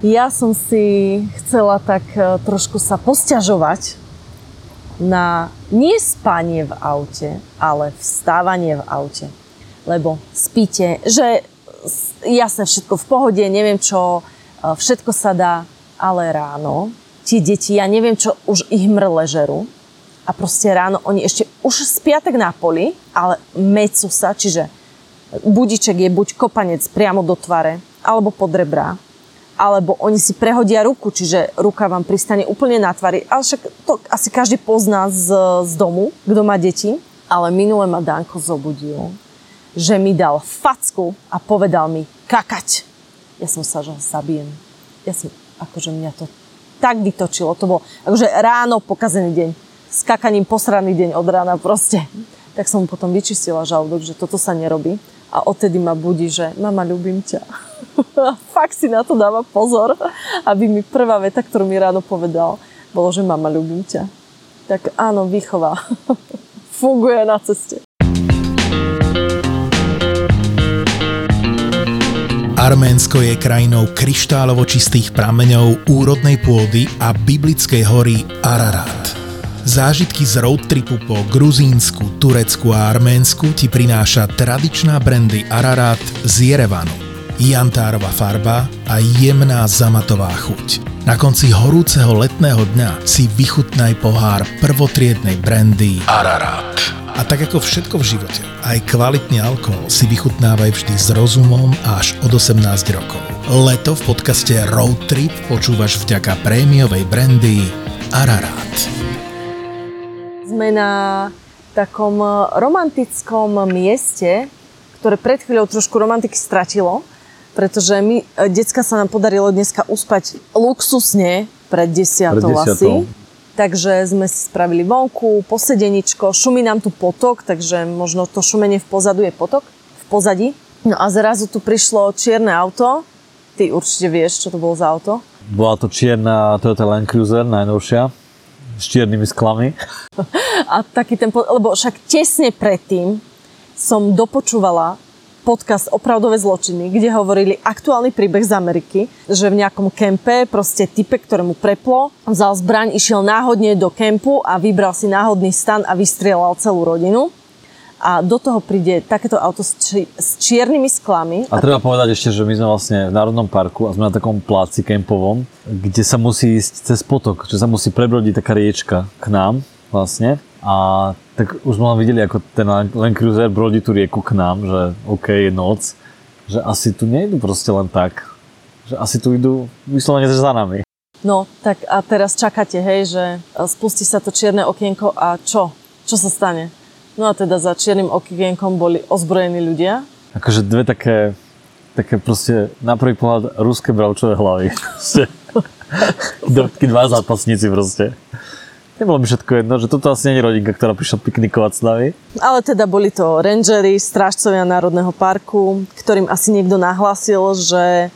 Ja som si chcela tak e, trošku sa posťažovať na nie spanie v aute, ale vstávanie v aute. Lebo spíte, že jasne všetko v pohode, neviem čo, e, všetko sa dá, ale ráno tie deti, ja neviem čo, už ich mrle žerú a proste ráno oni ešte už spia tak na poli, ale mecú sa, čiže budiček je buď kopanec priamo do tvare, alebo pod rebra, alebo oni si prehodia ruku, čiže ruka vám pristane úplne na tvári. Ale však to asi každý pozná z, z domu, kto má deti. Ale minule ma Danko zobudil, že mi dal facku a povedal mi kakať. Ja som sa, že ho zabijem. Ja som, akože mňa to tak vytočilo. To bol akože ráno pokazený deň. S kakaním posraný deň od rána proste. Tak som mu potom vyčistila žalúdok, že toto sa nerobí. A odtedy ma budí, že mama, ľúbim ťa. Fakt si na to dáva pozor, aby mi prvá veta, ktorú mi ráno povedal, bolo, že mama, ľúbim ťa. Tak áno, výchova funguje na ceste. Arménsko je krajinou kryštálovo čistých prameňov, úrodnej pôdy a biblickej hory Ararat. Zážitky z roadtripu po Gruzínsku, Turecku a Arménsku ti prináša tradičná brandy Ararat z Jerevanu. Jantárová farba a jemná zamatová chuť. Na konci horúceho letného dňa si vychutnaj pohár prvotriednej brandy Ararat. A tak ako všetko v živote, aj kvalitný alkohol si vychutnávaj vždy s rozumom až od 18 rokov. Leto v podcaste Road Trip počúvaš vďaka prémiovej brandy Ararat. Sme na takom romantickom mieste, ktoré pred chvíľou trošku romantiky stratilo, pretože my, e, decka sa nám podarilo dneska uspať luxusne pred desiatou Pred asi. Takže sme si spravili vonku, posedeničko, šumí nám tu potok, takže možno to šumenie v pozadu je potok, v pozadí. No a zrazu tu prišlo čierne auto. Ty určite vieš, čo to bolo za auto. Bola to čierna Toyota Land Cruiser, najnovšia, s čiernymi sklami. A taký ten, lebo však tesne predtým som dopočúvala podcast Opravdové zločiny, kde hovorili aktuálny príbeh z Ameriky, že v nejakom kempe proste type, ktorému preplo, vzal zbraň, išiel náhodne do kempu a vybral si náhodný stan a vystrieľal celú rodinu. A do toho príde takéto auto s, či, s čiernymi sklami. A treba povedať ešte, že my sme vlastne v Národnom parku a sme na takom pláci kempovom, kde sa musí ísť cez potok, že sa musí prebrodiť taká riečka k nám vlastne. A tak už sme len videli, ako ten Land Cruiser brodí tú rieku k nám, že OK, je noc, že asi tu nejdu proste len tak. Že asi tu idú vyslovene za nami. No, tak a teraz čakáte, hej, že spustí sa to čierne okienko a čo? Čo sa stane? No a teda za čiernym okienkom boli ozbrojení ľudia. Akože dve také, také proste na prvý pohľad ruské bravčové hlavy. Takí dva zápasníci proste. Nebolo mi všetko jedno, že toto asi nie je rodinka, ktorá prišla piknikovať s nami. Ale teda boli to rangery, strážcovia Národného parku, ktorým asi niekto nahlásil, že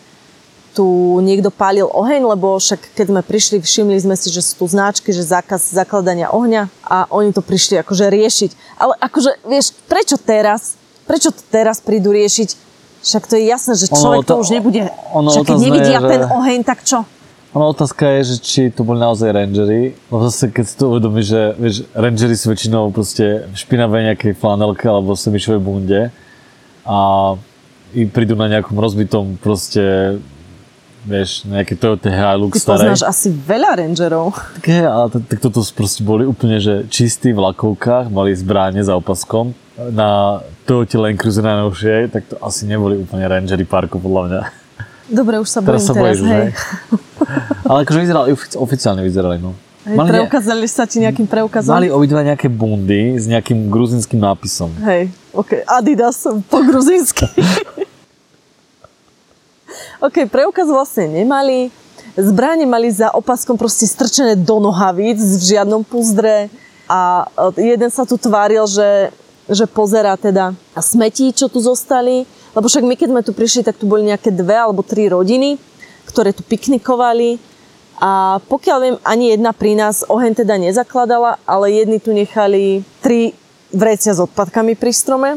tu niekto pálil oheň, lebo však keď sme prišli, všimli sme si, že sú tu značky, že zákaz zakladania ohňa a oni to prišli akože riešiť. Ale akože, vieš, prečo teraz? Prečo to teraz prídu riešiť? Však to je jasné, že Ono človek to to- už nebude... ono Však keď nevidia je, že- ten oheň, tak čo? Ono otázka je, že či to boli naozaj rangery, lebo zase keď si to uvedomíš, že vieš, rangery sú väčšinou proste v špinavej nejakej flanelke alebo semišovej bunde a i prídu na nejakom rozbitom proste vieš, nejaké Toyota Hilux Ty starej. poznáš asi veľa rangerov. Tak, hej, ale tak, tak toto proste boli úplne, že čistí v lakovkách, mali zbráne za opaskom. Na Toyota Land Cruiser najnovšej, tak to asi neboli úplne rangery parku, podľa mňa. Dobre, už sa Teraz bojím sa teraz, bojíš už, hej. hej? Ale akože vyzerali, ofici- oficiálne vyzerali, no. Hej, Mali, ne, preukázali sa ti nejakým preukazom? mali obidva nejaké bundy s nejakým gruzinským nápisom. Hej, ok, Adidas po gruzínsky. ok, preukaz vlastne nemali. Zbranie mali za opaskom proste strčené do nohavíc v žiadnom púzdre a e, jeden sa tu tváril, že, že pozera teda smetí, čo tu zostali, lebo však my keď sme tu prišli, tak tu boli nejaké dve alebo tri rodiny, ktoré tu piknikovali a pokiaľ viem, ani jedna pri nás oheň teda nezakladala, ale jedni tu nechali tri vrecia s odpadkami pri strome.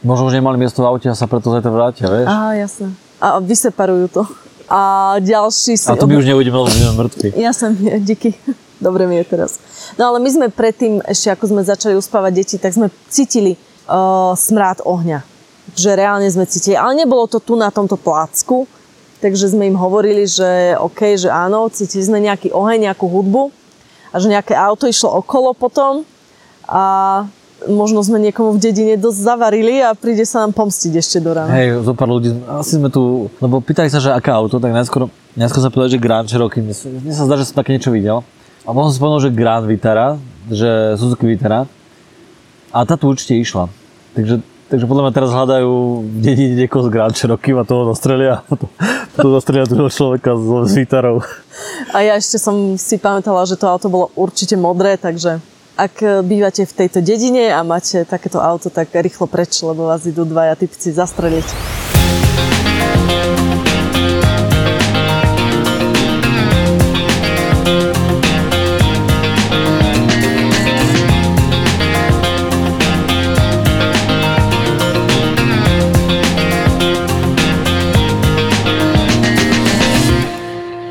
Možno už nemali miesto v aute a sa preto zajtra vrátia, vieš? Á, jasné. A vyseparujú to. A ďalší si... A to my už neuvidíme, lebo sme mŕtvi. Jasné, nie, díky. Dobre mi je teraz. No ale my sme predtým, ešte ako sme začali uspávať deti, tak sme cítili uh, smrád ohňa. Že reálne sme cítili. Ale nebolo to tu na tomto plácku, takže sme im hovorili, že OK, že áno, cítili sme nejaký oheň, nejakú hudbu a že nejaké auto išlo okolo potom a možno sme niekomu v dedine dosť zavarili a príde sa nám pomstiť ešte do rána. Hej, zo pár ľudí, asi sme tu, lebo pýtali sa, že aké auto, tak najskôr, najskôr sa povedali, že Grand Cherokee, mne, sa- zdá, že som také niečo videl. A potom som spomenul, že Grand Vitara, že Suzuki Vitara. A tá tu určite išla. Takže, takže podľa mňa teraz hľadajú v dedine niekoho z Grand Cherokee a toho dostrelia. To dostrelia toho človeka s, s Vitarou. A ja ešte som si pamätala, že to auto bolo určite modré, takže ak e, bývate v tejto dedine a máte takéto auto, tak rýchlo preč, lebo vás idú dvaja typci zastreliť.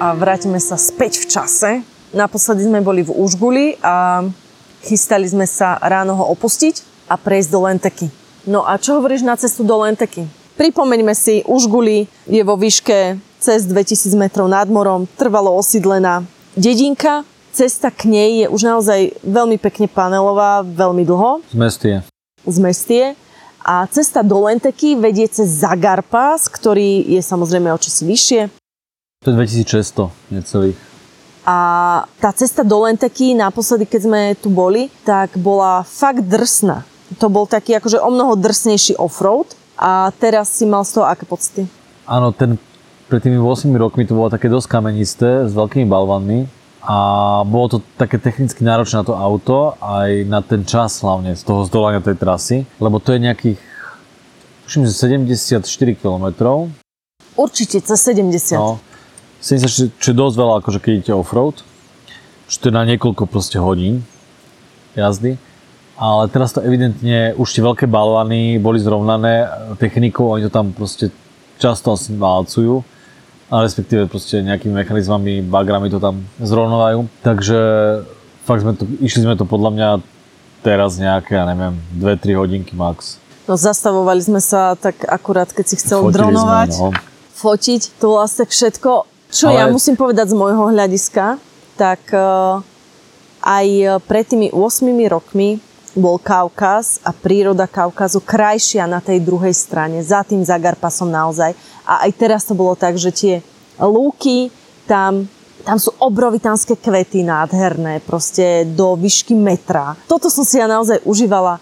A vrátime sa späť v čase. Naposledy sme boli v Užguli a chystali sme sa ráno ho opustiť a prejsť do Lenteky. No a čo hovoríš na cestu do Lenteky? Pripomeňme si, Užguli je vo výške cez 2000 metrov nad morom, trvalo osídlená dedinka. Cesta k nej je už naozaj veľmi pekne panelová, veľmi dlho Z Mestie. z Mestie. A cesta do Lenteky vedie cez Zagarpas, ktorý je samozrejme o čosi vyššie. To je 2600 necelých. A tá cesta do Lenteky, naposledy, keď sme tu boli, tak bola fakt drsná. To bol taký akože o mnoho drsnejší offroad. A teraz si mal z toho aké pocity? Áno, ten, pred tými 8 rokmi to bolo také dosť kamenisté, s veľkými balvanmi a bolo to také technicky náročné na to auto, aj na ten čas hlavne z toho zdolania tej trasy, lebo to je nejakých, tuším, že 74 km, Určite cez 70. no, 70, čo je dosť veľa, akože keď idete offroad, čo to je na niekoľko proste hodín jazdy, ale teraz to evidentne, už tie veľké balvany boli zrovnané technikou, oni to tam proste často asi válcujú, a respektíve proste nejakými mechanizmami, bagrami to tam zrovnovajú. Takže fakt sme to, išli sme to podľa mňa teraz nejaké, ja neviem, 2-3 hodinky max. No zastavovali sme sa tak akurát, keď si chcel Fotili dronovať, Sme, no. fotiť. To tak všetko. Čo Ale- ja musím povedať z môjho hľadiska, tak eh, aj pred tými 8 rokmi bol Kaukaz a príroda Kaukazu krajšia na tej druhej strane, za tým Zagarpasom naozaj. A aj teraz to bolo tak, že tie lúky, tam, tam sú obrovitánske kvety nádherné, proste do výšky metra. Toto som si ja naozaj užívala,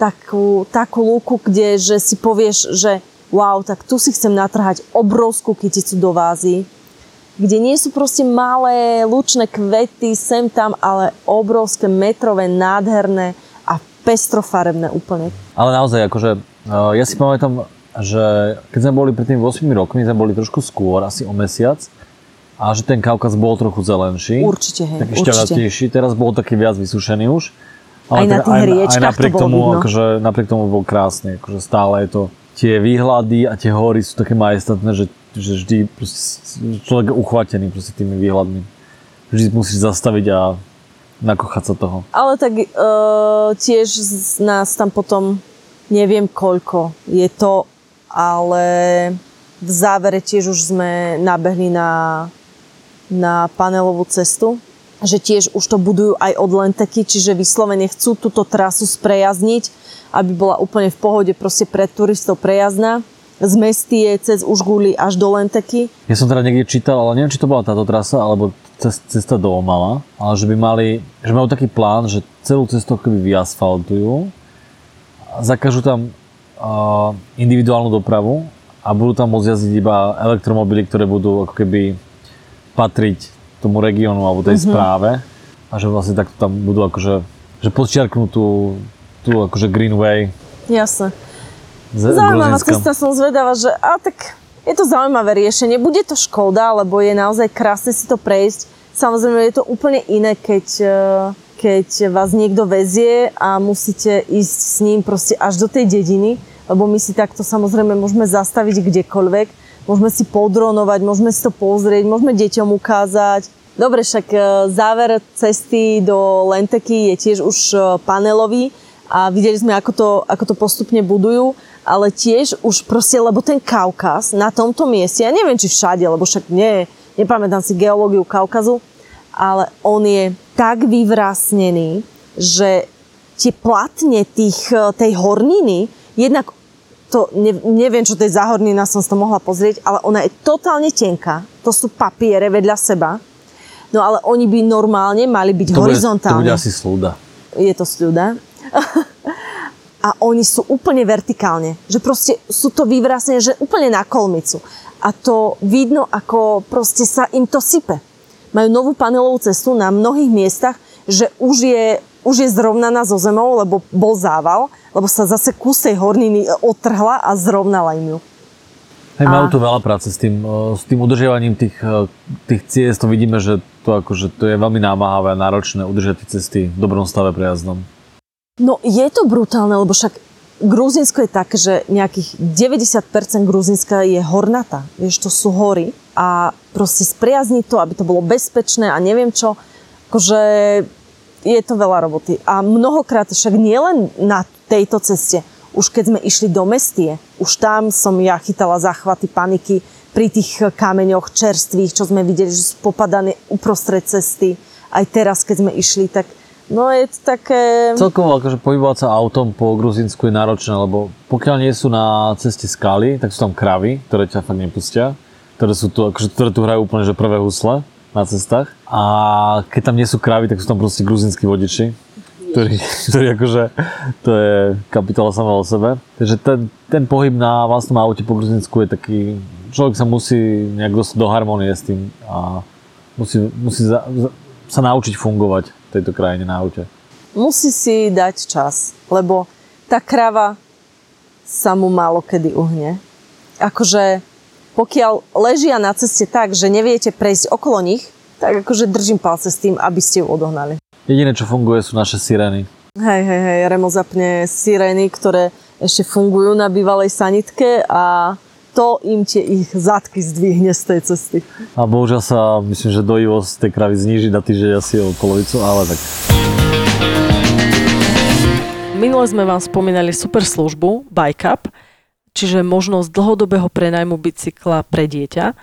takú, takú lúku, kde že si povieš, že wow, tak tu si chcem natrhať obrovskú kyticu do vázy, kde nie sú proste malé lučné kvety sem tam, ale obrovské metrové, nádherné a pestrofarebné úplne. Ale naozaj, akože, uh, ja si pamätám, že keď sme boli pred tými 8 rokmi, sme boli trošku skôr, asi o mesiac, a že ten Kaukaz bol trochu zelenší. Určite, hej, Taký určite. šťavnatejší, teraz bol taký viac vysušený už. Aj na teda- tých aj, riečkach to napriek bolo tomu, vidno. akože, napriek tomu bol krásny, akože stále je to, tie výhľady a tie hory sú také majestátne, že, že vždy človek je uchvatený proste tými výhľadmi. Vždy musíš zastaviť a nakochať sa toho. Ale tak e, tiež z nás tam potom neviem koľko je to, ale v závere tiež už sme nabehli na, na panelovú cestu, že tiež už to budujú aj od Lenteky, čiže vyslovene chcú túto trasu sprejazniť, aby bola úplne v pohode proste pre turistov prejazdná. Z Mestie cez Užguli až do Lenteky. Ja som teda niekde čítal, ale neviem, či to bola táto trasa, alebo cest, cesta do Omala, ale že by mali, že majú taký plán, že celú cestu keby vyasfaltujú, a zakažú tam uh, individuálnu dopravu a budú tam môcť jazdiť iba elektromobily, ktoré budú ako keby patriť tomu regiónu alebo tej mm-hmm. správe a že vlastne takto tam budú akože, že podčiarknú tú, tú akože Greenway. Jasne. Zaujímavá cesta, som zvedavá, že a tak je to zaujímavé riešenie. Bude to škoda, lebo je naozaj krásne si to prejsť. Samozrejme je to úplne iné, keď, eh, keď vás niekto vezie a musíte ísť s ním proste až do tej dediny, lebo my si takto samozrejme môžeme zastaviť kdekoľvek, môžeme si podronovať, môžeme si to pozrieť, môžeme deťom ukázať. Dobre, však eh, záver cesty do Lenteky je tiež už eh, panelový a videli sme, ako to, ako to postupne budujú, ale tiež už proste, lebo ten Kaukaz na tomto mieste, ja neviem, či všade, lebo však nie, nepamätám si geológiu Kaukazu, ale on je tak vyvrásnený, že tie platne tých, tej horniny, jednak to, ne, neviem, čo to je za hornina, som si to mohla pozrieť, ale ona je totálne tenká. To sú papiere vedľa seba. No ale oni by normálne mali byť To bude, to horizontálne bude asi slúda. je to sľuda. a oni sú úplne vertikálne. Že proste sú to vyvrásne, že úplne na kolmicu. A to vidno, ako proste sa im to sype. Majú novú panelovú cestu na mnohých miestach, že už je, už je zrovnaná so zemou, lebo bol zával, lebo sa zase kus tej horniny otrhla a zrovnala im ju. Hej, majú tu veľa práce s tým, eh, s tým udržiavaním tých, eh, tých ciest. To vidíme, že to, akože, to je veľmi námahavé a náročné udržať tie cesty v dobrom stave prejazdom. No je to brutálne, lebo však Gruzinsko je také, že nejakých 90% Gruzinska je hornatá. Vieš, to sú hory a proste spriazniť to, aby to bolo bezpečné a neviem čo. Akože je to veľa roboty. A mnohokrát však nielen na tejto ceste, už keď sme išli do Mestie, už tam som ja chytala záchvaty paniky pri tých kameňoch čerstvých, čo sme videli, že sú popadané uprostred cesty. Aj teraz, keď sme išli, tak no je to také... Celkovo akože pohybovať sa autom po Gruzínsku je náročné, lebo pokiaľ nie sú na ceste skaly, tak sú tam kravy, ktoré ťa fakt nepustia, ktoré, sú tu, akože, ktoré tu hrajú úplne že prvé husle na cestách. A keď tam nie sú kravy, tak sú tam proste gruzínsky vodiči, ktorí, ktorí akože, to je kapitola sama o sebe. Takže ten, ten pohyb na vlastnom aute po Gruzínsku je taký, človek sa musí nejak dostať do harmonie s tým a musí, musí za, za, sa naučiť fungovať tejto krajine na aute. musí si dať čas, lebo tá krava sa mu málo kedy uhne. Akože pokiaľ ležia na ceste tak, že neviete prejsť okolo nich, tak akože držím palce s tým, aby ste ju odohnali. Jediné, čo funguje, sú naše sirény. Hej, hej, hej, Remo zapne sirény, ktoré ešte fungujú na bývalej sanitke a to im tie ich zadky zdvihne z tej cesty. A bohužiaľ sa, myslím, že dojivosť tej kravy zníži na týždeň asi o polovicu, ale tak Minule sme vám spomínali super službu Bike Up, čiže možnosť dlhodobého prenajmu bicykla pre dieťa.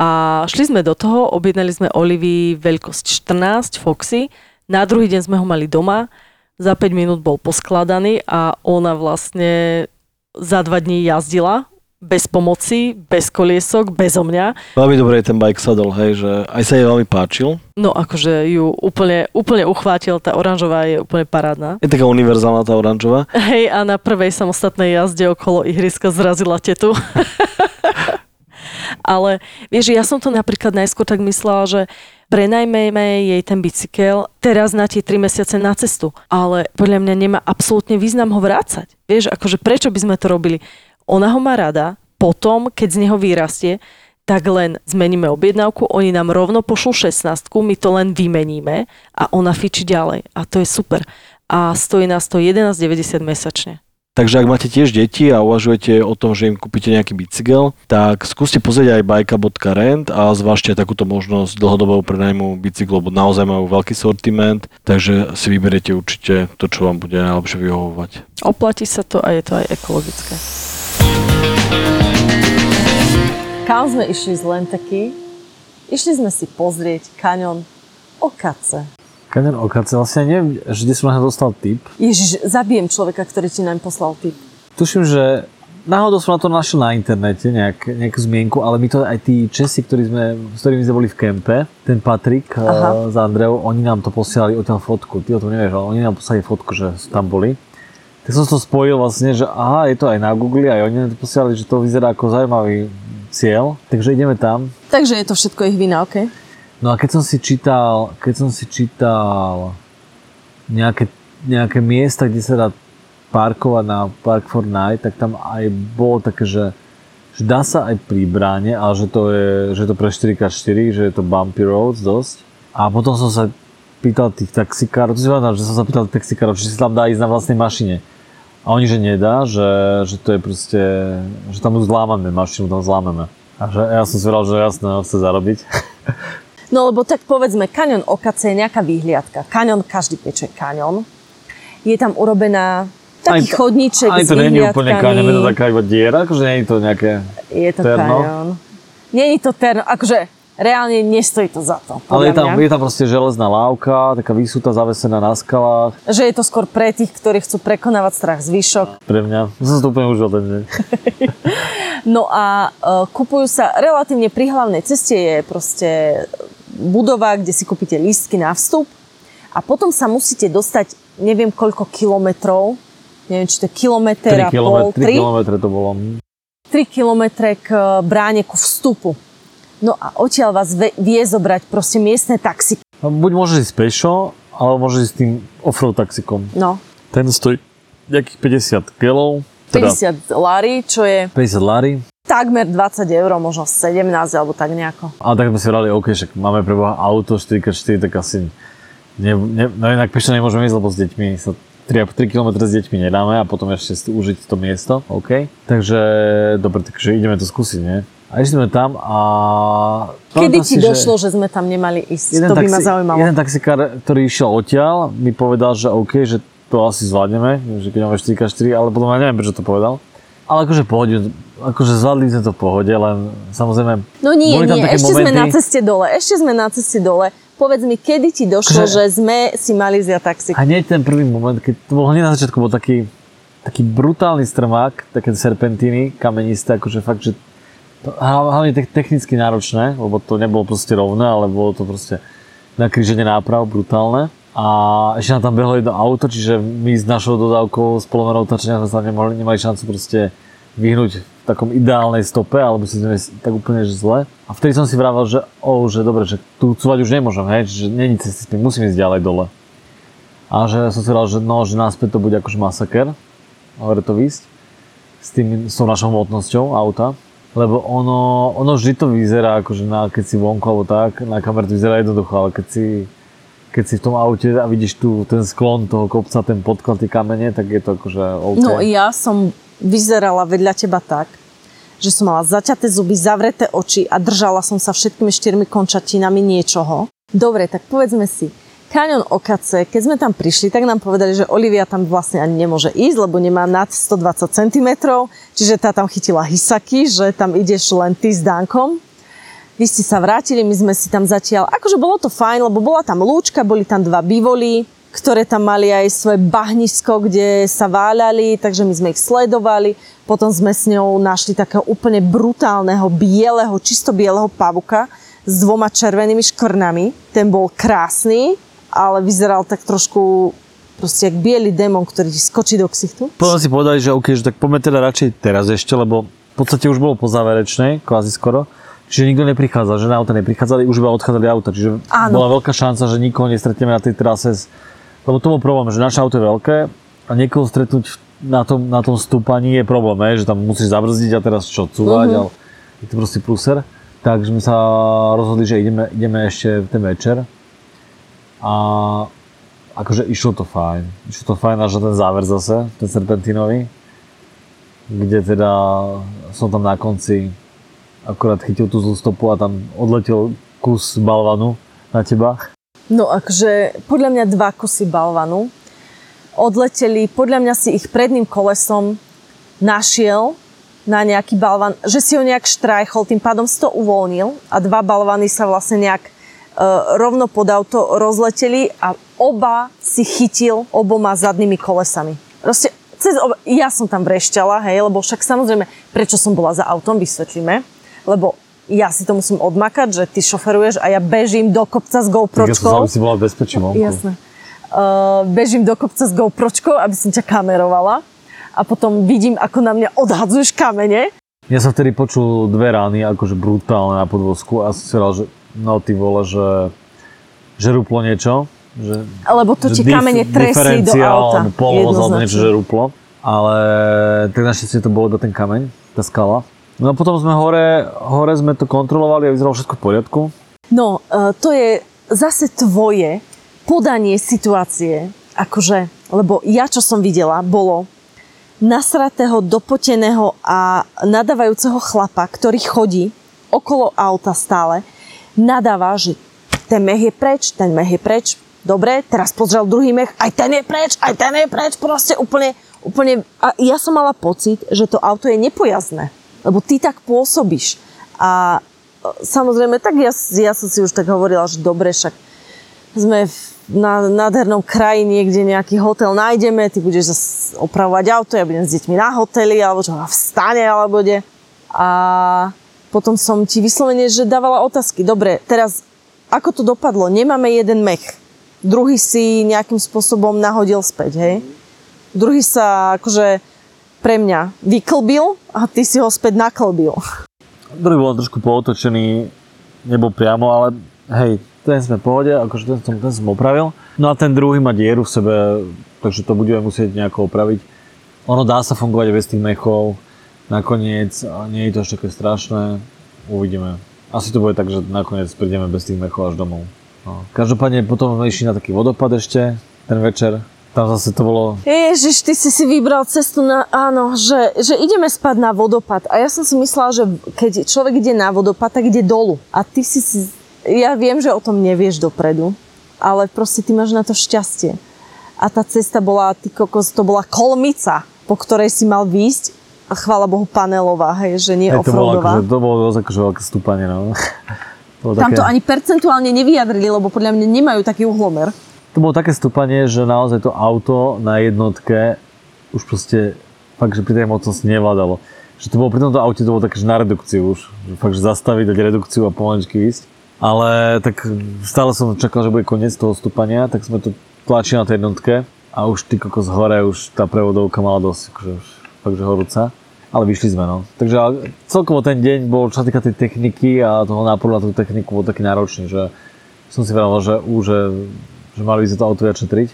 A šli sme do toho, objednali sme Olivii veľkosť 14 Foxy, na druhý deň sme ho mali doma, za 5 minút bol poskladaný a ona vlastne za dva dní jazdila bez pomoci, bez koliesok, bezo mňa. Veľmi dobre je ten bike saddle, hej, že aj sa jej veľmi páčil. No akože ju úplne, úplne uchvátil, tá oranžová je úplne parádna. Je taká univerzálna tá oranžová. Hej, a na prvej samostatnej jazde okolo ihriska zrazila tetu. Ale vieš, ja som to napríklad najskôr tak myslela, že prenajmeme jej ten bicykel teraz na tie 3 mesiace na cestu. Ale podľa mňa nemá absolútne význam ho vrácať. Vieš, akože prečo by sme to robili? Ona ho má rada, potom, keď z neho vyrastie, tak len zmeníme objednávku, oni nám rovno pošlú 16, my to len vymeníme a ona fičí ďalej. A to je super. A stojí nás to 11,90 mesačne. Takže ak máte tiež deti a uvažujete o tom, že im kúpite nejaký bicykel, tak skúste pozrieť aj bajka.rent a zvážte takúto možnosť dlhodobého prenajmu bicyklu, lebo naozaj majú veľký sortiment, takže si vyberiete určite to, čo vám bude najlepšie vyhovovať. Oplatí sa to a je to aj ekologické. Kam sme išli z Lenteky? Išli sme si pozrieť kaňon Okace. Kaňon Okace, vlastne neviem, že kde som na dostal tip. Ježiš, zabijem človeka, ktorý ti nám poslal tip. Tuším, že náhodou som na to našiel na internete, nejak, nejakú zmienku, ale my to aj tí Česi, ktorí sme, s ktorými sme boli v kempe, ten Patrik Aha. uh, s Andreou, oni nám to posielali odtiaľ fotku. Ty o tom nevieš, ale oni nám poslali fotku, že tam boli. Tak som to spojil vlastne, že aha, je to aj na Google, aj oni to posielali, že to vyzerá ako zaujímavý cieľ, takže ideme tam. Takže je to všetko ich vina, OK? No a keď som si čítal, keď som si čítal nejaké, nejaké miesta, kde sa dá parkovať na Park for Night, tak tam aj bolo také, že, že dá sa aj pri bráne, ale že to je, že to pre 4x4, že je to bumpy roads dosť. A potom som sa pýtal tých taxikárov, to si pamätám, že som sa pýtal tých taxikárov, či si tam dá ísť na vlastnej mašine. A oni, že nedá, že, že to je proste, že tam zlámame, mašinu tam zlámeme. A že ja som si vedal, že jasné, chce zarobiť. No lebo tak povedzme, kanion Okace je nejaká výhliadka. Kanion, každý je kanion. Je tam urobená taký Aj chodníček Aj s to nie je úplne kaňom, je to taká iba diera, akože nie je to nejaké... Je to terno. kanion. Nie je to terno, akože reálne nestojí to za to. Ale je tam, mňa. je tam proste železná lávka, taká vysúta zavesená na skalách. Že je to skôr pre tých, ktorí chcú prekonávať strach zvyšok. Pre mňa, som to úplne užil ten deň. No a uh, kupujú sa relatívne pri hlavnej ceste je proste budova, kde si kúpite lístky na vstup a potom sa musíte dostať neviem koľko kilometrov, neviem či to je kilometr 3 a pol, km, 3 km to bolo. 3 kilometre k eh, bráne ku vstupu. No a odtiaľ vás vie zobrať proste miestne taxi. No, buď môžeš ísť pešo, alebo môžeš ísť tým offroad taxikom. No, Ten stojí nejakých 50 kelov, teda 50 lari, čo je 50 lari. takmer 20 eur, možno 17 alebo tak nejako. Ale tak sme si vrali, OK, však máme pre Boha auto 4x4, tak asi ne, ne, no inak pešo nemôžeme ísť, lebo s deťmi sa 3, 3 km s deťmi nedáme a potom ešte si užiť to miesto, OK. Takže, dobre, takže ideme to skúsiť, nie? A išli sme tam a... Kedy ti si, že došlo, že... sme tam nemali ísť? to by ma zaujímalo. Jeden taxikár, ktorý išiel odtiaľ, mi povedal, že OK, že to asi zvládneme, že keď máme 4x4, ale potom ja neviem, prečo to povedal. Ale akože pohode, akože zvládli sme to v pohode, len samozrejme... No nie, boli tam nie, ešte sme momenty- na ceste dole, ešte sme na ceste dole. Povedz mi, kedy ti došlo, Akože- že sme si mali zjať taxi? A hneď ten prvý moment, keď to bol hneď na začiatku, bol taký, taký brutálny strmák, také serpentíny, kamenisté, akože fakt, že hlavne te- technicky náročné, lebo to nebolo proste rovné, ale bolo to proste nakríženie náprav brutálne. A ešte nám tam behlo jedno auto, čiže my s našou dodávkou s polomenou tačenia sme sa nemali, nemali šancu proste vyhnúť v takom ideálnej stope, alebo si sme tak úplne že zle. A vtedy som si vravel, že oh, že dobre, že tu cúvať už nemôžem, hej, že není cesty, s tým, musím ísť ďalej dole. A že som si povedal, že no, že náspäť to bude akože masaker, ale to výsť s, tým, s tou našou hmotnosťou auta. Lebo ono, ono vždy to vyzerá, akože na, keď si vonku alebo tak, na kamere to vyzerá jednoducho, ale keď si, keď si v tom aute a vidíš tu ten sklon toho kopca, ten podklad, tie kamene, tak je to akože OK. No ja som vyzerala vedľa teba tak, že som mala zaťaté zuby, zavreté oči a držala som sa všetkými štyrmi končatinami niečoho. Dobre, tak povedzme si, Kaňon Okace, keď sme tam prišli, tak nám povedali, že Olivia tam vlastne ani nemôže ísť, lebo nemá nad 120 cm, čiže tá tam chytila hysaky, že tam ideš len ty s Dankom. Vy ste sa vrátili, my sme si tam zatiaľ, akože bolo to fajn, lebo bola tam lúčka, boli tam dva bývoly, ktoré tam mali aj svoje bahnisko, kde sa váľali, takže my sme ich sledovali. Potom sme s ňou našli takého úplne brutálneho, bieleho, čisto bieleho pavuka s dvoma červenými škrnami. Ten bol krásny, ale vyzeral tak trošku proste jak biely démon, ktorý ti skočí do ksichtu. Potom si povedali, že OK, že tak poďme teda radšej teraz ešte, lebo v podstate už bolo po záverečnej, kvázi skoro. Čiže nikto neprichádzal, že na auta neprichádzali, už iba odchádzali auta. Čiže Áno. bola veľká šanca, že nikoho nestretneme na tej trase. Lebo to bol problém, že naše auto je veľké a niekoho stretnúť na tom, na tom stúpaní je problém, že tam musíš zabrzdiť a teraz čo, cúvať, Mhm. ale je to proste pluser. Takže sme sa rozhodli, že ideme, ideme ešte ten večer. A akože išlo to fajn. Išlo to fajn až na ten záver zase, ten serpentinový, kde teda som tam na konci akorát chytil tú zlú stopu a tam odletel kus balvanu na teba. No akože podľa mňa dva kusy balvanu odleteli, podľa mňa si ich predným kolesom našiel na nejaký balvan, že si ho nejak štrajchol, tým pádom si to uvoľnil a dva balvany sa vlastne nejak rovno pod auto rozleteli a oba si chytil oboma zadnými kolesami. Proste cez oba, ja som tam vrešťala, hej, lebo však samozrejme, prečo som bola za autom, vysvetlíme, lebo ja si to musím odmakať, že ty šoferuješ a ja bežím do kopca s Tak ja som GoPročkou. si bola bezpečí vonku. Jasné. Uh, bežím do kopca s GoPročkou, aby som ťa kamerovala a potom vidím, ako na mňa odhadzuješ kamene. Ja som vtedy počul dve rány, akože brutálne na podvozku a som si že no ty vole, že, že rúplo niečo. Že, Lebo to že ti kamene tresli do auta. alebo polovozol Jednoznačne. niečo, že rúplo. Ale tak našťastie to bolo iba ten kameň, tá skala. No a potom sme hore, hore sme to kontrolovali a vyzeralo všetko v poriadku. No, e, to je zase tvoje podanie situácie, akože, lebo ja, čo som videla, bolo nasratého, dopoteného a nadávajúceho chlapa, ktorý chodí okolo auta stále, nadáva, že ten mech je preč, ten mech je preč, dobre, teraz pozrel druhý mech, aj ten je preč, aj ten je preč, proste úplne, úplne, a ja som mala pocit, že to auto je nepojazdné, lebo ty tak pôsobíš. A e, samozrejme, tak ja, ja som si už tak hovorila, že dobre, však sme v na nádhernom kraji niekde nejaký hotel nájdeme, ty budeš zase opravovať auto, ja budem s deťmi na hoteli, alebo čo, v stane, alebo kde. A potom som ti vyslovene, že dávala otázky. Dobre, teraz ako to dopadlo? Nemáme jeden mech. Druhý si nejakým spôsobom nahodil späť, hej? Druhý sa akože pre mňa vyklbil a ty si ho späť naklbil. Druhý bol trošku pootočený, nebol priamo, ale hej, ten sme v pohode, akože ten som, ten som opravil. No a ten druhý má dieru v sebe, takže to budeme musieť nejako opraviť. Ono dá sa fungovať bez tých mechov, nakoniec nie je to až také strašné, uvidíme. Asi to bude tak, že nakoniec prídeme bez tých mechov až domov. No. Každopádne potom sme išli na taký vodopad ešte, ten večer. Tam zase to bolo Ježiš, ty si si vybral cestu na, áno, že, že ideme spať na vodopad. A ja som si myslela, že keď človek ide na vodopad, tak ide dolu. A ty si si, ja viem, že o tom nevieš dopredu, ale proste ty máš na to šťastie. A tá cesta bola, ty kokos, to bola kolmica, po ktorej si mal výjsť chvála Bohu panelová, hej, že nie hej, to bolo, akože, to bolo dosť akože veľké stúpanie, no. To Tam to také- ani percentuálne nevyjadrili, lebo podľa mňa nemajú taký uhlomer. To bolo také stúpanie, že naozaj to auto na jednotke už proste fakt, že pri tej mocnosti nevládalo. Že to bolo pri tomto aute, to bolo také, že na redukciu už. Že fakt, že zastaviť, dať redukciu a pomaličky ísť. Ale tak stále som čakal, že bude koniec toho stúpania, tak sme to tlačili na tej jednotke a už ty kokos hore, už tá prevodovka mala dosť, akože už fakt, že horúca. Ale vyšli sme, no. Takže celkovo ten deň bol, čo sa týka tej techniky a toho náporu na tú techniku, bol taký náročný, že som si vravel, že už, že, že mali by sme to auto viac šetriť.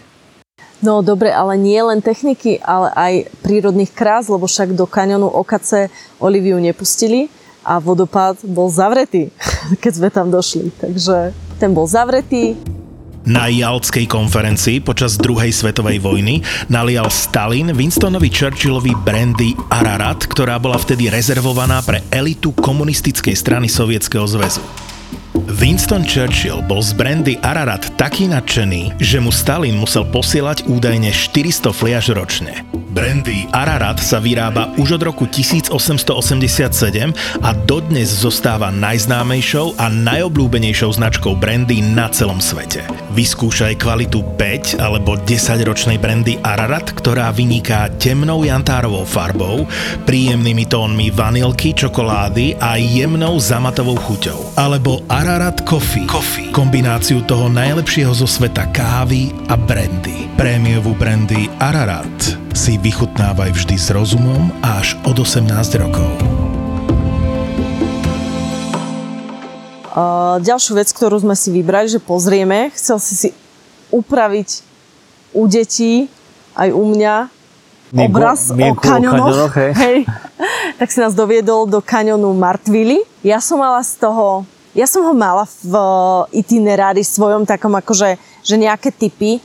No dobre, ale nie len techniky, ale aj prírodných krás, lebo však do kanionu Okace Oliviu nepustili a vodopád bol zavretý, keď sme tam došli. Takže ten bol zavretý. Na Jaltskej konferencii počas druhej svetovej vojny nalial Stalin Winstonovi Churchillovi brandy Ararat, ktorá bola vtedy rezervovaná pre elitu komunistickej strany Sovietskeho zväzu. Winston Churchill bol z brandy Ararat taký nadšený, že mu Stalin musel posielať údajne 400 fliaž ročne. Brandy Ararat sa vyrába už od roku 1887 a dodnes zostáva najznámejšou a najobľúbenejšou značkou brandy na celom svete. Vyskúšaj kvalitu 5 alebo 10 ročnej brandy Ararat, ktorá vyniká temnou jantárovou farbou, príjemnými tónmi vanilky, čokolády a jemnou zamatovou chuťou. Alebo Ararat Coffee. Coffee. Kombináciu toho najlepšieho zo sveta kávy a brandy. Prémiovú brandy Ararat si vychutnávaj vždy s rozumom až od 18 rokov. Uh, ďalšiu vec, ktorú sme si vybrali, že pozrieme, chcel si si upraviť u detí, aj u mňa, Mienku- obraz o mienku o kaňonoch. kaňonoch, hej. hej. Tak si nás doviedol do kaňonu Martvily. Ja som mala z toho, ja som ho mala v eh, itinerári svojom takom akože, že nejaké typy,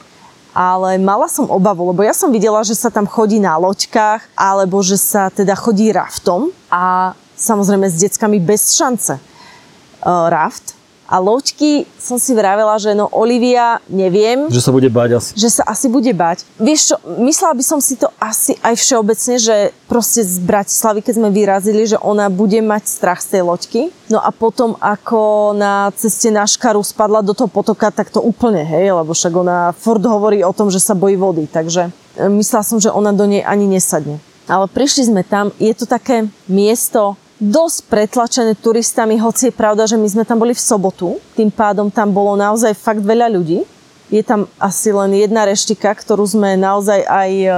ale mala som obavu, lebo ja som videla, že sa tam chodí na loďkách, alebo že sa teda chodí raftom a samozrejme s deckami bez šance uh, raft. A loďky som si vravela, že no Olivia, neviem, Že sa bude báť asi. že sa asi bude bať. Vieš čo, myslela by som si to asi aj všeobecne, že proste z Bratislavy, keď sme vyrazili, že ona bude mať strach z tej loďky. No a potom, ako na ceste na Škaru spadla do toho potoka, tak to úplne, hej, lebo však ona furt hovorí o tom, že sa bojí vody, takže e, myslela som, že ona do nej ani nesadne. Ale prišli sme tam, je to také miesto dosť pretlačené turistami, hoci je pravda, že my sme tam boli v sobotu, tým pádom tam bolo naozaj fakt veľa ľudí. Je tam asi len jedna reštika, ktorú sme naozaj aj e,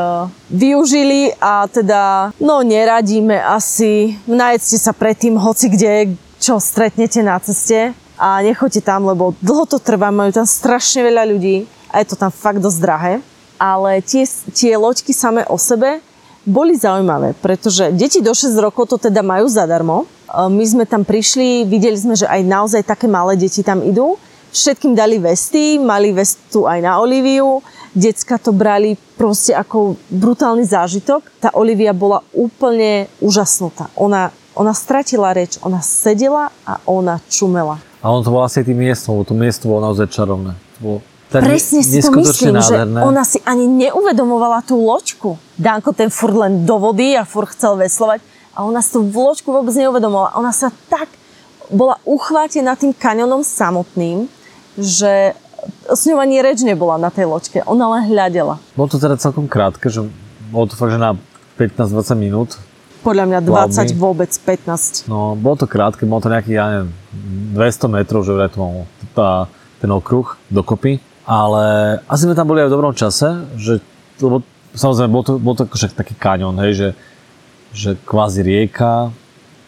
využili a teda, no neradíme asi, najedzte sa predtým hoci kde, čo stretnete na ceste. a nechoďte tam, lebo dlho to trvá, majú tam strašne veľa ľudí a je to tam fakt dosť drahé. Ale tie, tie loďky samé o sebe boli zaujímavé, pretože deti do 6 rokov to teda majú zadarmo. E, My sme tam prišli, videli sme, že aj naozaj také malé deti tam idú. Všetkým dali vesty, mali vestu aj na Oliviu. Decka to brali proste ako brutálny zážitok. Tá Olivia bola úplne úžasnutá. Ona, ona stratila reč, ona sedela a ona čumela. A on to bol asi tým miestom, to miesto bolo naozaj čarovné. To bolo tak Presne si to myslím, že nádherné. ona si ani neuvedomovala tú loďku. Danko ten furt len do vody a furt chcel veslovať a ona si tú loďku vôbec neuvedomovala. Ona sa tak bola uchvátená tým kanionom samotným, že s ňou ani reč nebola na tej loďke. Ona len hľadela. Bolo to teda celkom krátke, že bolo to fakt, že na 15-20 minút. Podľa mňa 20 Plavby. vôbec 15. No, bolo to krátke, bolo to nejakých, ja neviem, 200 metrov, že vraj to malo tá, ten okruh dokopy. Ale asi sme tam boli aj v dobrom čase, že, lebo samozrejme, bol to, bol to akože taký kaňon, hej, že, že kvázi rieka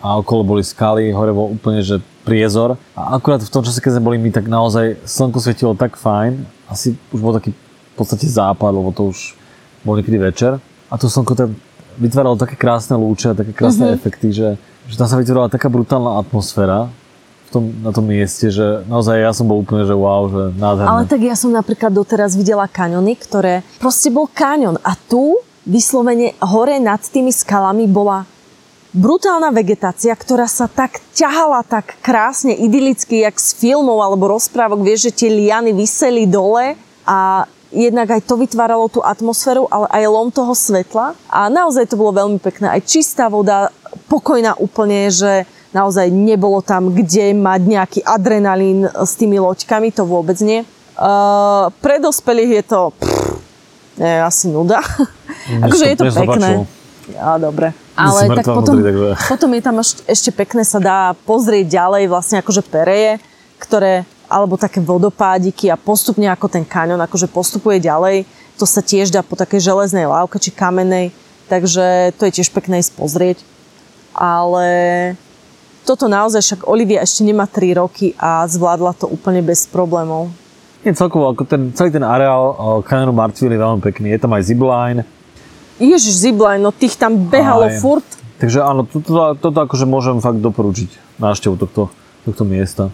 a okolo boli skaly, hore bol úplne, že priezor. A akurát v tom čase, keď sme boli my, tak naozaj slnko svietilo tak fajn, asi už bol taký v podstate západ, lebo to už bol niekedy večer. A to slnko tam vytváralo také krásne lúče a také krásne mm-hmm. efekty, že, že tam sa vytvorila taká brutálna atmosféra v tom, na tom mieste, že naozaj ja som bol úplne, že wow, že nádherné. Ale tak ja som napríklad doteraz videla kaňony, ktoré proste bol kaňon a tu vyslovene hore nad tými skalami bola brutálna vegetácia, ktorá sa tak ťahala tak krásne, idylicky, jak z filmov alebo rozprávok. Vieš, že tie liany vyseli dole a jednak aj to vytváralo tú atmosféru, ale aj lom toho svetla. A naozaj to bolo veľmi pekné. Aj čistá voda, pokojná úplne, že naozaj nebolo tam kde mať nejaký adrenalín s tými loďkami, to vôbec nie. Uh, pre dospelých je to pff, nie, asi nuda. Mne akože je to pekné. Ja, dobre. Ale tak potom, vnútri, takže- potom je tam ešte, ešte pekné sa dá pozrieť ďalej vlastne akože pereje, ktoré, alebo také vodopádiky a postupne ako ten kaňon akože postupuje ďalej. To sa tiež dá po takej železnej lávke či kamenej, takže to je tiež pekné ísť pozrieť. Ale toto naozaj však Olivia ešte nemá 3 roky a zvládla to úplne bez problémov. Nie, celkovo, ako ten, celý ten areál uh, Canyonu Martville je veľmi pekný. Je tam aj zipline, Ježiš, zipline, no tých tam behalo Aj. furt. takže áno, toto, toto akože môžem fakt doporučiť návštevu tohto, tohto miesta.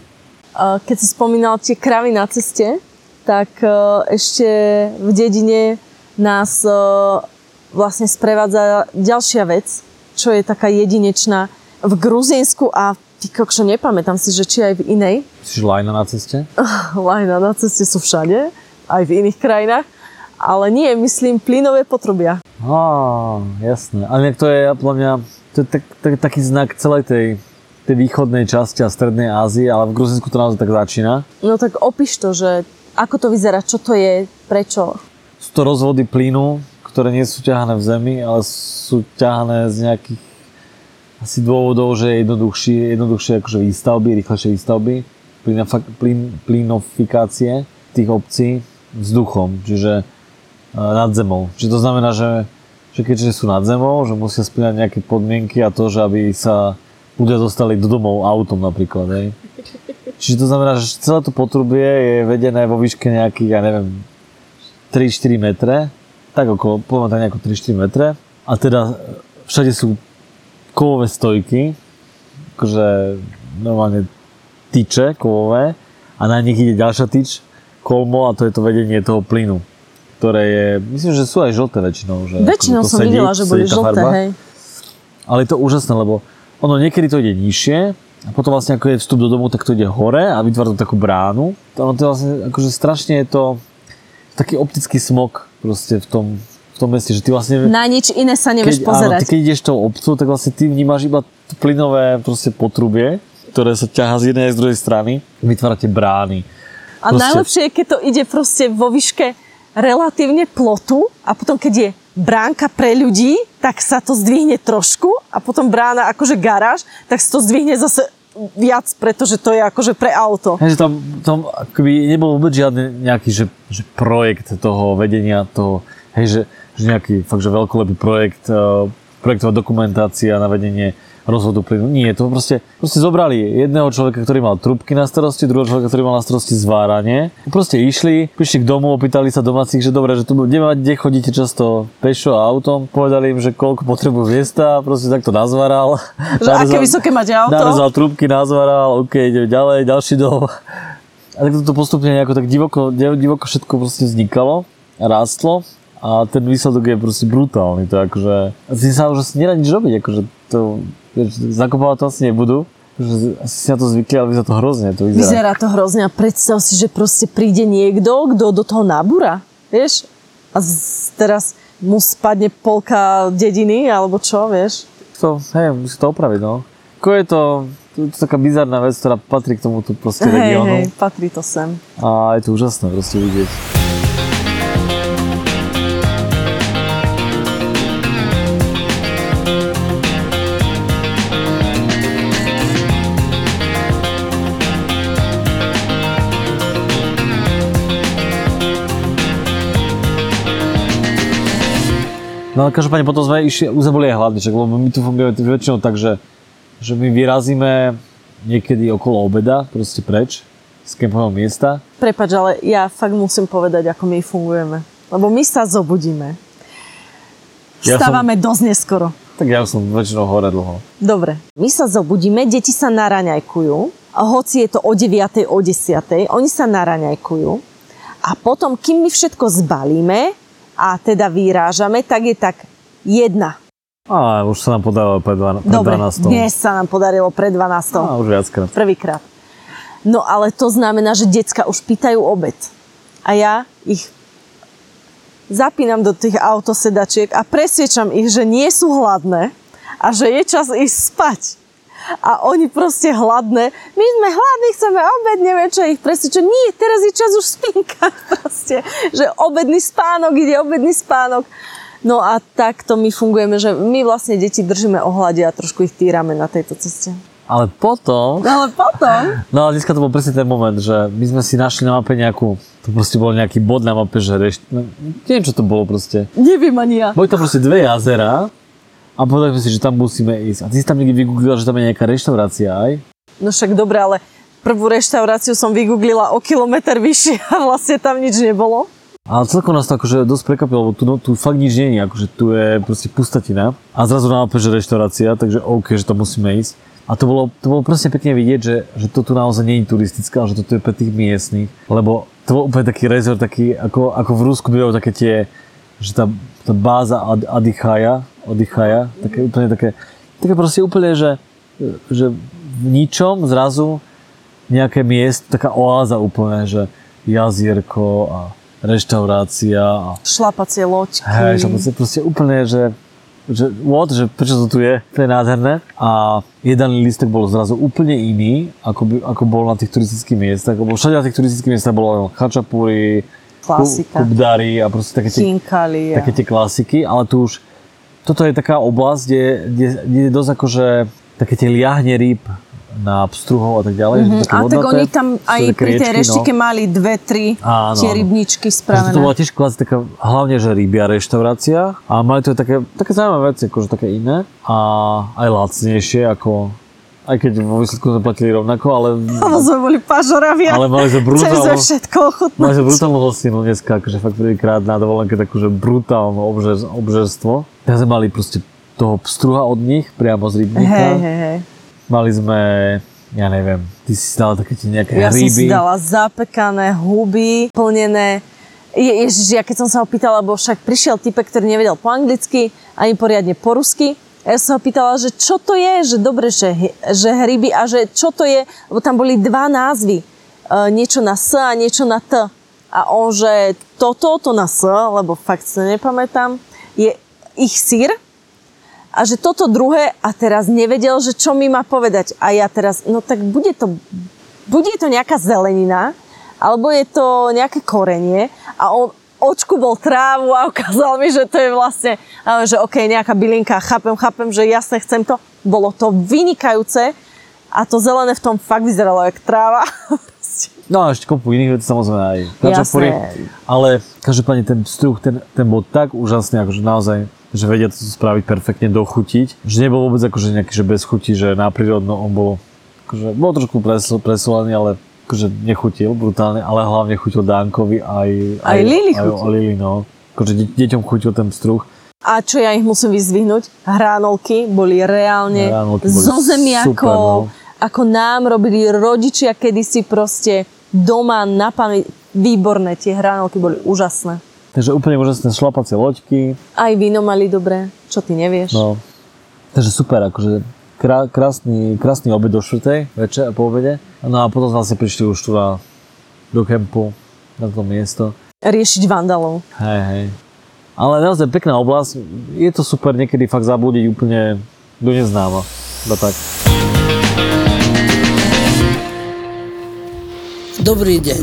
Keď si spomínal tie kravy na ceste, tak uh, ešte v dedine nás uh, vlastne sprevádza ďalšia vec, čo je taká jedinečná v Gruzínsku a ty kokšo, nepamätám si, že či aj v inej. Myslíš lajna na ceste? Lajna na ceste sú všade, aj v iných krajinách, ale nie, myslím, plynové potrubia. Á, jasné. Ale to je, podľa mňa, to je tak, tak, taký znak celej tej, tej východnej časti a strednej Ázie, ale v Gruzinsku to naozaj tak začína. No tak opíš to, že ako to vyzerá, čo to je, prečo. Sú to rozvody plynu, ktoré nie sú ťahané v zemi, ale sú ťahané z nejakých asi dôvodov, že je jednoduchšie, jednoduchšie akože výstavby, rýchlejšie výstavby, plynofikácie tých obcí vzduchom, čiže e, nad zemou. Čiže to znamená, že, že keďže sú nad zemou, že musia splňať nejaké podmienky a to, že aby sa ľudia dostali do domov autom napríklad, hej. Čiže to znamená, že celé to potrubie je vedené vo výške nejakých, ja neviem, 3-4 metre, tak okolo, poviem tak nejako 3-4 metre. A teda všade sú kovové stojky, akože normálne tyče kovové a na nich ide ďalšia tyč, kolmo a to je to vedenie toho plynu, ktoré je, myslím, že sú aj žlté väčšinou. Že Väčšinou som sedí, videla, že boli žlté, farba. hej. Ale je to úžasné, lebo ono niekedy to ide nižšie a potom vlastne ako je vstup do domu, tak to ide hore a vytvára to takú bránu. To, ono to je vlastne, akože strašne je to taký optický smog proste v tom, tom meste, že ty vlastne... Na nič iné sa nevieš keď, áno, pozerať. ty keď ideš tou obcov, tak vlastne ty vnímaš iba plynové proste potrubie, ktoré sa ťahá z jednej aj z druhej strany. Vytvárate brány. A Proste- najlepšie je, keď to ide proste vo výške relatívne plotu a potom, keď je bránka pre ľudí, tak sa to zdvihne trošku a potom brána akože garáž, tak sa to zdvihne zase viac, pretože to je akože pre auto. Hej, že tam, tam akoby nebol vôbec žiadny nejaký že, že projekt toho vedenia toho, hej, že nejaký fakt, že veľkolepý projekt, uh, projektová dokumentácia na vedenie rozvodu plynu. Nie, to proste, proste zobrali jedného človeka, ktorý mal trubky na starosti, druhého človeka, ktorý mal na starosti zváranie. Proste išli, prišli k domu, opýtali sa domácich, že dobre, že tu budeme mať, kde chodíte často pešo a autom. Povedali im, že koľko potrebujú miesta, proste takto nazvaral. Že aké vysoké máte auto? Narezal trubky, nazvaral, OK, ideme ďalej, ďalší dom. A tak to postupne nejako tak divoko, divoko všetko proste vznikalo, rástlo a ten výsledok je proste brutálny. To akože, asi sa už asi nedá nič robiť, akože to, vieš, zakopovať to asi nebudú. Akože asi si na to zvykli, ale vyzerá to hrozne. To vyzerá. Vyzerá to hrozne a predstav si, že proste príde niekto, kto do toho nábura, vieš? A z, teraz mu spadne polka dediny, alebo čo, vieš? To, hej, musí to opraviť, no. Ako je to, to, je taká bizarná vec, ktorá patrí k tomuto proste Hej, regiónu. hej, patrí to sem. A je to úžasné proste vidieť. No ale každopádne potom sme išli, už sme boli aj hladní, čak, lebo my tu fungujeme väčšinou tak, že, že my vyrazíme niekedy okolo obeda, proste preč z kempového miesta. Prepač, ale ja fakt musím povedať, ako my fungujeme. Lebo my sa zobudíme. Ja som- dosť neskoro. Tak ja som väčšinou hore dlho. Dobre, my sa zobudíme, deti sa naraňajkujú, hoci je to o 9. o 10. oni sa naraňajkujú a potom, kým my všetko zbalíme a teda vyrážame, tak je tak jedna. A už sa nám podarilo pred, 12, pred Dobre, 12. dnes sa nám podarilo pred 12. A už viackrát. Prvýkrát. No ale to znamená, že decka už pýtajú obed. A ja ich zapínam do tých autosedačiek a presviečam ich, že nie sú hladné a že je čas ísť spať. A oni proste hladné. My sme hladní, chceme obed, neviem čo ich presviečam. Nie, teraz je čas už spínka. Proste, že obedný spánok, ide obedný spánok. No a takto my fungujeme, že my vlastne deti držíme ohľade a trošku ich týrame na tejto ceste. Ale potom, Ale potom... no ale dneska to bol presne ten moment, že my sme si našli na mape nejakú, to proste bol nejaký bod na mape, že rešt, no, neviem čo to bolo proste. Neviem ani ja. Boli tam proste dve jazera a povedali sme si, že tam musíme ísť. A ty si tam niekde vygooglila, že tam je nejaká reštaurácia aj? No však dobre, ale prvú reštauráciu som vygooglila o kilometr vyššie a vlastne tam nič nebolo. Ale celkom nás to akože dosť prekvapilo, lebo tu, no, tu fakt nič nie je, akože tu je proste pustatina. A zrazu mape, že reštaurácia, takže OK, že to musíme ísť. A to bolo, to bolo presne pekne vidieť, že, že to tu naozaj nie je turistické, ale že toto je pre tých miestnych. Lebo to bol úplne taký rezort, taký, ako, ako v Rusku bývajú také tie, že tá, tá báza Ad, Adichaja, Odichaja, také úplne také, také proste úplne, že, že v ničom zrazu nejaké miesto, taká oáza úplne, že jazierko a reštaurácia a Šlapacie loďky. Hej, že proste, úplne, že, že what, že prečo to tu je, to je nádherné. A jeden lístek bol zrazu úplne iný, ako, by, ako bol na tých turistických miestach, lebo všade na tých turistických miestach bolo Klasika. kubdary a proste také tie, také tie klasiky, ale tu už, toto je taká oblasť, kde, kde, kde je dosť akože také tie liahne rýb na pstruhov a tak ďalej. Mm-hmm. A tak oni tam aj pri tej reštike mali dve, tri Áno, tie rybničky spravené. to bola tiež kvázi taká, hlavne, že rybia reštaurácia a mali to také, také zaujímavé veci, akože také iné a aj lacnejšie ako, aj keď vo výsledku sme platili rovnako, ale, Lebo sme boli pažoravia. ale mali sme Chceli brutálnu, všetko ochutnať. mali sme brutálnu hostinu dneska, akože fakt prvýkrát na dovolenke takúže brutálne obžer, obžerstvo. Tak sme mali proste toho pstruha od nich, priamo z rybníka. Hej, hej, hej. Mali sme, ja neviem, ty si dala také tie nejaké Ja som si dala zapekané huby, plnené. Je, ježiš, ja keď som sa ho pýtala, lebo však prišiel typek, ktorý nevedel po anglicky, ani poriadne po rusky. Ja som ho pýtala, že čo to je, že dobre, že, že hryby a že čo to je, lebo tam boli dva názvy. E, niečo na S a niečo na T. A on, že toto, to na S, lebo fakt sa nepamätám, je ich sír, a že toto druhé a teraz nevedel, že čo mi má povedať. A ja teraz, no tak bude to, bude to nejaká zelenina, alebo je to nejaké korenie a on očku bol trávu a ukázal mi, že to je vlastne, a že OK, nejaká bylinka, chápem, chápem, že jasne chcem to. Bolo to vynikajúce a to zelené v tom fakt vyzeralo jak tráva. No a ešte kopu iných vecí samozrejme aj. Jasné. Ale každopádne ten struh, ten, ten bol tak úžasný, akože naozaj že vedia to spraviť perfektne, dochutiť. Že nebol vôbec akože nejaký, že bez chuti, že na prírodno on bol, akože, bol trošku pres, presolaný, ale akože nechutil brutálne, ale hlavne chutil Dánkovi aj, Aj Lili aj, aj Lili, no. Akože de- deťom chutil ten pstruh. A čo ja ich musím vyzvihnúť? Hránolky boli reálne Hránolky boli zo zemiakov, super, no. ako nám robili rodičia kedysi proste doma na pamäť. Výborné, tie hránolky boli úžasné. Takže úplne úžasné šlapacie loďky, Aj víno mali dobré, čo ty nevieš. no. Takže super, akože krá, krásny, krásny obed do štvrtej večer po obede. No a potom vlastne prišli už tu na, do kempu, na to miesto. Riešiť vandalov. Hej, hej. Ale naozaj pekná oblasť. Je to super niekedy fakt zabudiť úplne do neznáma. Iba tak. Dobrý deň.